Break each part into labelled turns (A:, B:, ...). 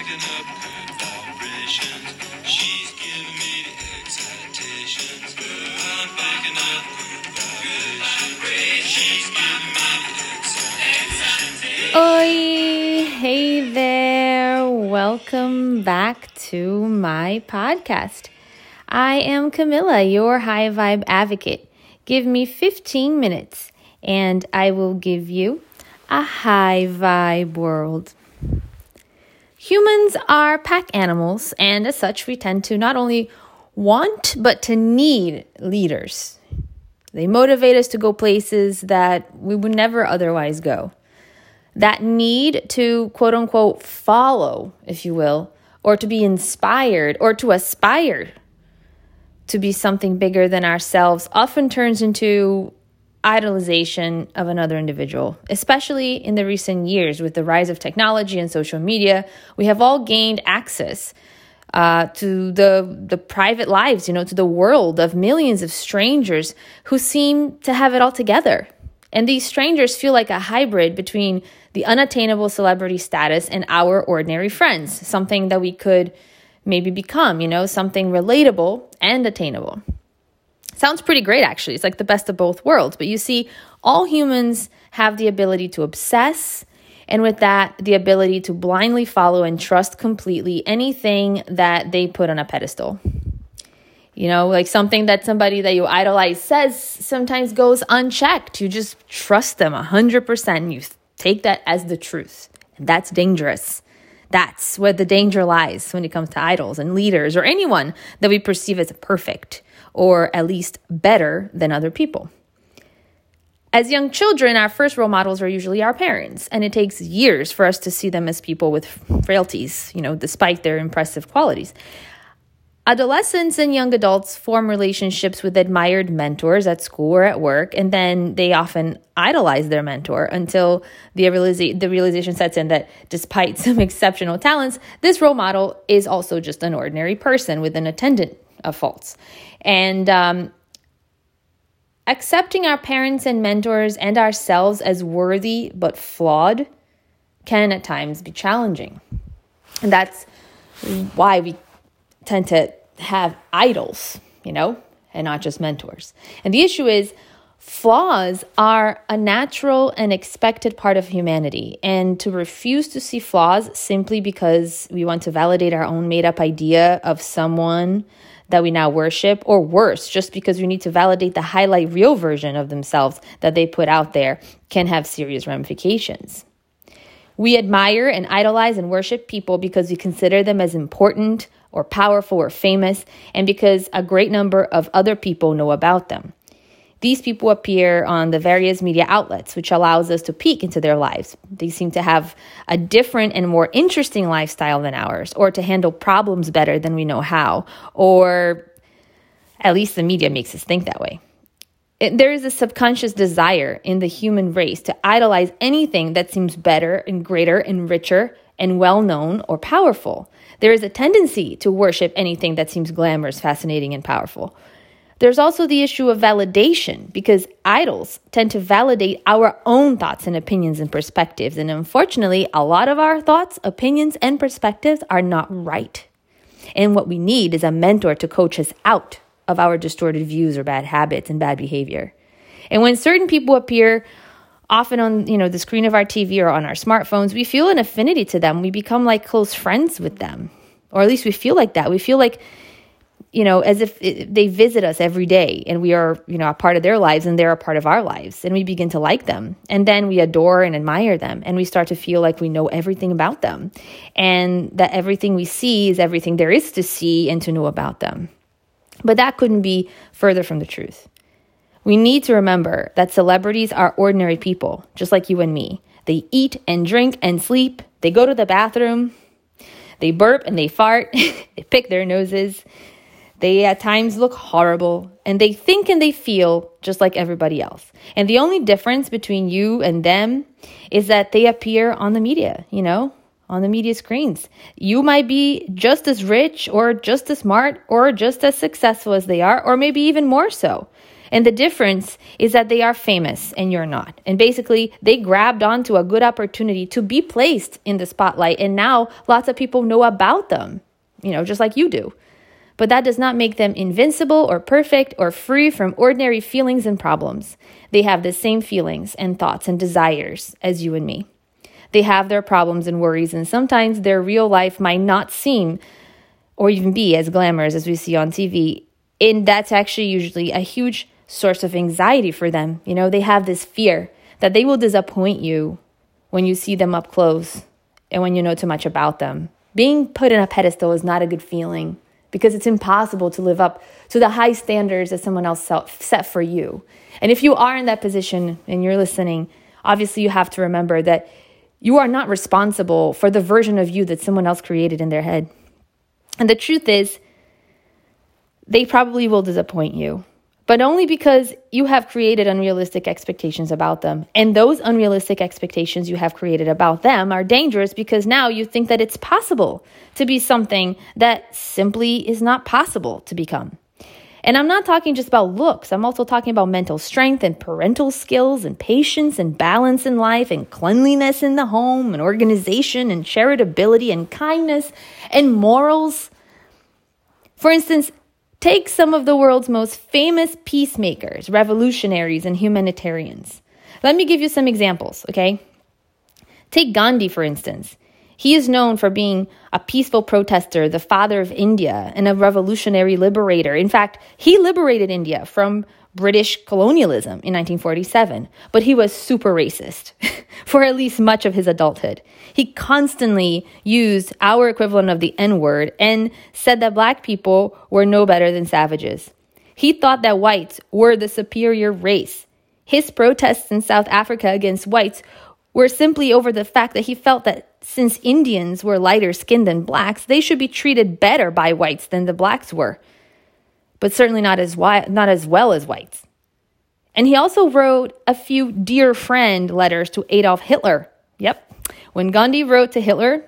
A: picking up vibrations. She's giving me the excitations. I'm picking up vibrations. She's giving me the excitations.
B: Oi, hey there. Welcome back to my podcast. I am Camilla, your high vibe advocate. Give me 15 minutes and I will give you a high vibe world. Humans are pack animals, and as such, we tend to not only want but to need leaders. They motivate us to go places that we would never otherwise go. That need to quote unquote follow, if you will, or to be inspired or to aspire to be something bigger than ourselves often turns into idolization of another individual, especially in the recent years with the rise of technology and social media. We have all gained access uh, to the the private lives, you know, to the world of millions of strangers who seem to have it all together. And these strangers feel like a hybrid between the unattainable celebrity status and our ordinary friends, something that we could maybe become, you know, something relatable and attainable. Sounds pretty great, actually. It's like the best of both worlds. But you see, all humans have the ability to obsess, and with that, the ability to blindly follow and trust completely anything that they put on a pedestal. You know, like something that somebody that you idolize says sometimes goes unchecked. You just trust them 100%. And you take that as the truth. And that's dangerous. That's where the danger lies when it comes to idols and leaders or anyone that we perceive as perfect or at least better than other people. As young children, our first role models are usually our parents, and it takes years for us to see them as people with frailties, you know, despite their impressive qualities. Adolescents and young adults form relationships with admired mentors at school or at work, and then they often idolize their mentor until the, realiza- the realization sets in that despite some exceptional talents, this role model is also just an ordinary person with an attendant of faults. And um, accepting our parents and mentors and ourselves as worthy but flawed can at times be challenging. And that's why we tend to have idols, you know, and not just mentors. And the issue is, flaws are a natural and expected part of humanity. And to refuse to see flaws simply because we want to validate our own made up idea of someone that we now worship, or worse, just because we need to validate the highlight reel version of themselves that they put out there, can have serious ramifications. We admire and idolize and worship people because we consider them as important or powerful or famous, and because a great number of other people know about them. These people appear on the various media outlets, which allows us to peek into their lives. They seem to have a different and more interesting lifestyle than ours, or to handle problems better than we know how, or at least the media makes us think that way. It, there is a subconscious desire in the human race to idolize anything that seems better and greater and richer and well known or powerful. There is a tendency to worship anything that seems glamorous, fascinating, and powerful. There's also the issue of validation because idols tend to validate our own thoughts and opinions and perspectives. And unfortunately, a lot of our thoughts, opinions, and perspectives are not right. And what we need is a mentor to coach us out of our distorted views or bad habits and bad behavior. And when certain people appear often on you know the screen of our TV or on our smartphones, we feel an affinity to them. We become like close friends with them. Or at least we feel like that. We feel like you know, as if it, they visit us every day and we are, you know, a part of their lives and they're a part of our lives and we begin to like them. And then we adore and admire them and we start to feel like we know everything about them and that everything we see is everything there is to see and to know about them. But that couldn't be further from the truth. We need to remember that celebrities are ordinary people, just like you and me. They eat and drink and sleep, they go to the bathroom, they burp and they fart, they pick their noses. They at times look horrible and they think and they feel just like everybody else. And the only difference between you and them is that they appear on the media, you know, on the media screens. You might be just as rich or just as smart or just as successful as they are, or maybe even more so. And the difference is that they are famous and you're not. And basically, they grabbed onto a good opportunity to be placed in the spotlight. And now lots of people know about them, you know, just like you do. But that does not make them invincible or perfect or free from ordinary feelings and problems. They have the same feelings and thoughts and desires as you and me. They have their problems and worries, and sometimes their real life might not seem or even be as glamorous as we see on TV. And that's actually usually a huge source of anxiety for them. You know, they have this fear that they will disappoint you when you see them up close and when you know too much about them. Being put in a pedestal is not a good feeling because it's impossible to live up to the high standards that someone else set for you. And if you are in that position and you're listening, obviously you have to remember that you are not responsible for the version of you that someone else created in their head. And the truth is, they probably will disappoint you, but only because you have created unrealistic expectations about them. And those unrealistic expectations you have created about them are dangerous because now you think that it's possible to be something that simply is not possible to become. And I'm not talking just about looks. I'm also talking about mental strength and parental skills and patience and balance in life and cleanliness in the home and organization and charitability and kindness and morals. For instance, take some of the world's most famous peacemakers, revolutionaries, and humanitarians. Let me give you some examples, okay? Take Gandhi, for instance. He is known for being a peaceful protester, the father of India, and a revolutionary liberator. In fact, he liberated India from British colonialism in 1947, but he was super racist for at least much of his adulthood. He constantly used our equivalent of the N word and said that black people were no better than savages. He thought that whites were the superior race. His protests in South Africa against whites were simply over the fact that he felt that since Indians were lighter skinned than blacks, they should be treated better by whites than the blacks were, but certainly not as, wi- not as well as whites. And he also wrote a few dear friend letters to Adolf Hitler. Yep. When Gandhi wrote to Hitler,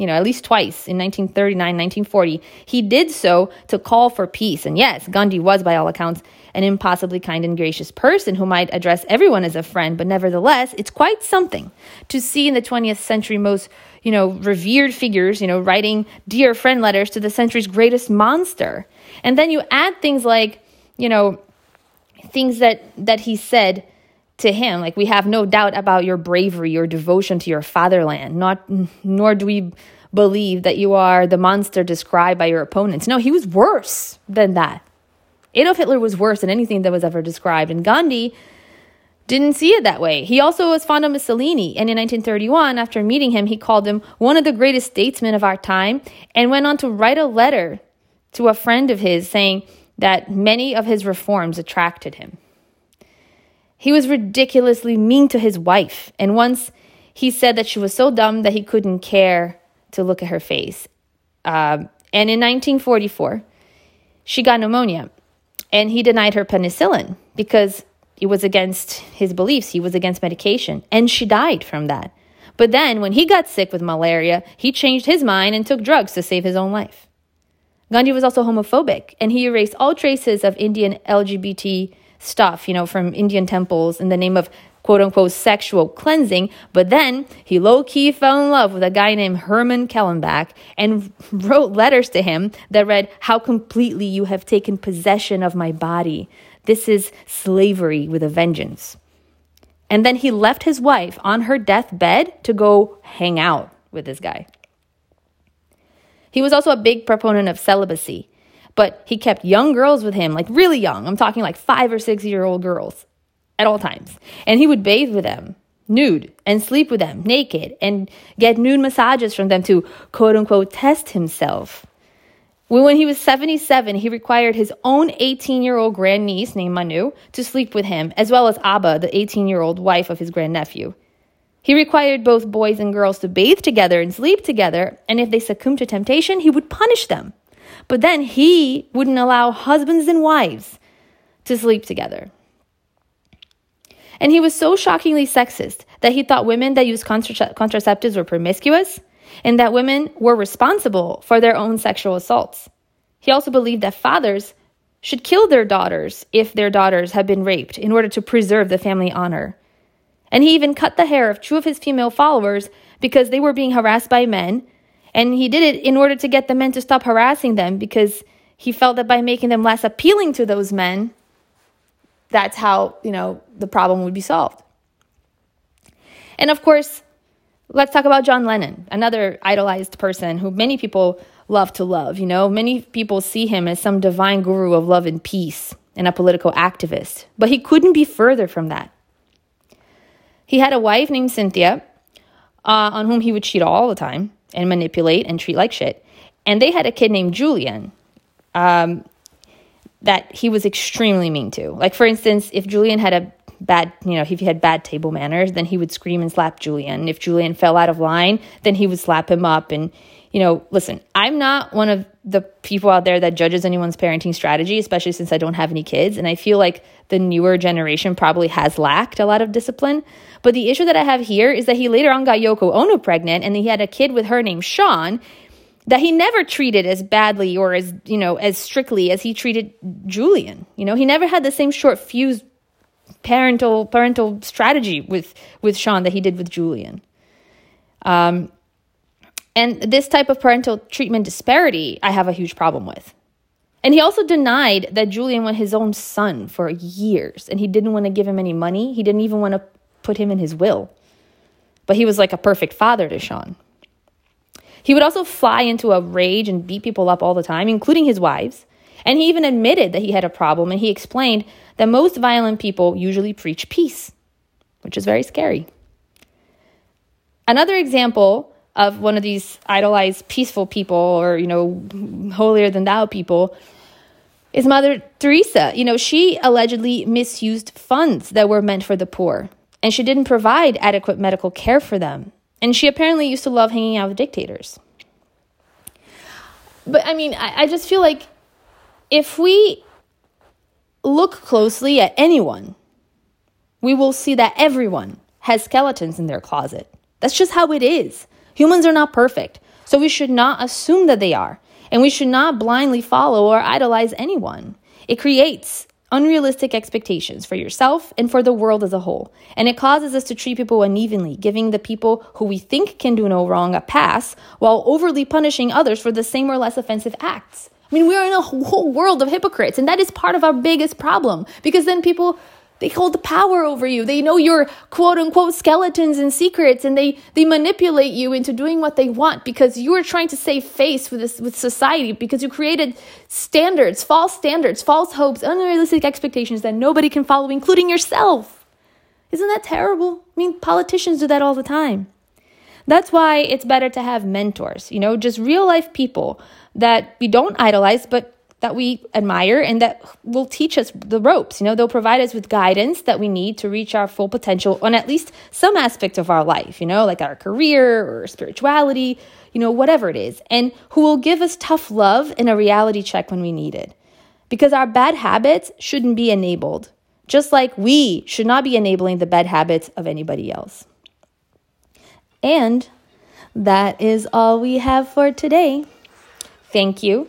B: you know, at least twice in 1939, 1940, he did so to call for peace. And yes, Gandhi was, by all accounts, an impossibly kind and gracious person who might address everyone as a friend, but nevertheless, it's quite something to see in the 20th century most, you know, revered figures, you know, writing dear friend letters to the century's greatest monster. And then you add things like, you know, things that that he said to him. Like we have no doubt about your bravery your devotion to your fatherland. Not nor do we believe that you are the monster described by your opponents. No he was worse than that. Adolf Hitler was worse than anything that was ever described, and Gandhi didn't see it that way. He also was fond of Mussolini, and in 1931, after meeting him, he called him one of the greatest statesmen of our time and went on to write a letter to a friend of his saying that many of his reforms attracted him. He was ridiculously mean to his wife, and once he said that she was so dumb that he couldn't care to look at her face. Uh, and in 1944, she got pneumonia and he denied her penicillin because it was against his beliefs. He was against medication. And she died from that. But then, when he got sick with malaria, he changed his mind and took drugs to save his own life. Gandhi was also homophobic, and he erased all traces of Indian LGBT stuff, you know, from Indian temples in the name of quote unquote sexual cleansing, but then he low key fell in love with a guy named Herman Kallenbach and wrote letters to him that read, How completely you have taken possession of my body. This is slavery with a vengeance. And then he left his wife on her deathbed to go hang out with this guy. He was also a big proponent of celibacy, but he kept young girls with him, like really young. I'm talking like five or six year old girls at all times. And he would bathe with them nude and sleep with them naked and get nude massages from them to quote unquote test himself. When he was 77, he required his own 18 year old grandniece named Manu to sleep with him, as well as Abha, the 18 year old wife of his grandnephew. He required both boys and girls to bathe together and sleep together, and if they succumbed to temptation, he would punish them. But then he wouldn't allow husbands and wives to sleep together. And he was so shockingly sexist that he thought women that used contra- contraceptives were promiscuous and that women were responsible for their own sexual assaults. He also believed that fathers should kill their daughters if their daughters had been raped in order to preserve the family honor. And he even cut the hair of two of his female followers because they were being harassed by men. And he did it in order to get the men to stop harassing them because he felt that by making them less appealing to those men, that's how, you know, the problem would be solved. And of course, let's talk about John Lennon, another idolized person who many people love to love. You know, many people see him as some divine guru of love and peace and a political activist, but he couldn't be further from that. He had a wife named Cynthia, uh, on whom he would cheat all the time and manipulate and treat like shit. And they had a kid named Julian um, that he was extremely mean to. Like, for instance, if Julian had a bad, you know, if he had bad table manners, then he would scream and slap Julian. If Julian fell out of line, then he would slap him up. And, you know, listen, I'm not one of the people out there that judges anyone's parenting strategy, especially since I don't have any kids. And I feel like the newer generation probably has lacked a lot of discipline. But the issue that I have here is that he later on got Yoko Ono pregnant and he had a kid with her named Sean that he never treated as badly or as, you know, as strictly as he treated Julian. You know, he never had the same short fuse parental parental strategy with with Sean that he did with Julian. Um, and this type of parental treatment disparity, I have a huge problem with. And he also denied that Julian was his own son for years, and he didn't want to give him any money. He didn't even want to put him in his will. But he was like a perfect father to Sean. He would also fly into a rage and beat people up all the time, including his wives. And he even admitted that he had a problem, and he explained that most violent people usually preach peace, which is very scary. Another example of one of these idolized peaceful people or, you know, holier than thou people is Mother Teresa. You know, she allegedly misused funds that were meant for the poor, and she didn't provide adequate medical care for them. And she apparently used to love hanging out with dictators. But I mean, I, I just feel like if we look closely at anyone, we will see that everyone has skeletons in their closet. That's just how it is. Humans are not perfect, so we should not assume that they are, and we should not blindly follow or idolize anyone. It creates unrealistic expectations for yourself and for the world as a whole, and it causes us to treat people unevenly, giving the people who we think can do no wrong a pass while overly punishing others for the same or less offensive acts. I mean, we are in a whole world of hypocrites, and that is part of our biggest problem because then people they hold the power over you. They know your quote unquote skeletons and secrets and they, they manipulate you into doing what they want because you are trying to save face with this, with society because you created standards, false standards, false hopes, unrealistic expectations that nobody can follow, including yourself. Isn't that terrible? I mean, politicians do that all the time. That's why it's better to have mentors, you know, just real life people that we don't idolize, but that we admire and that will teach us the ropes. You know, they'll provide us with guidance that we need to reach our full potential on at least some aspect of our life, you know, like our career or spirituality, you know, whatever it is, and who will give us tough love and a reality check when we need it. Because our bad habits shouldn't be enabled, just like we should not be enabling the bad habits of anybody else. And that is all we have for today. Thank you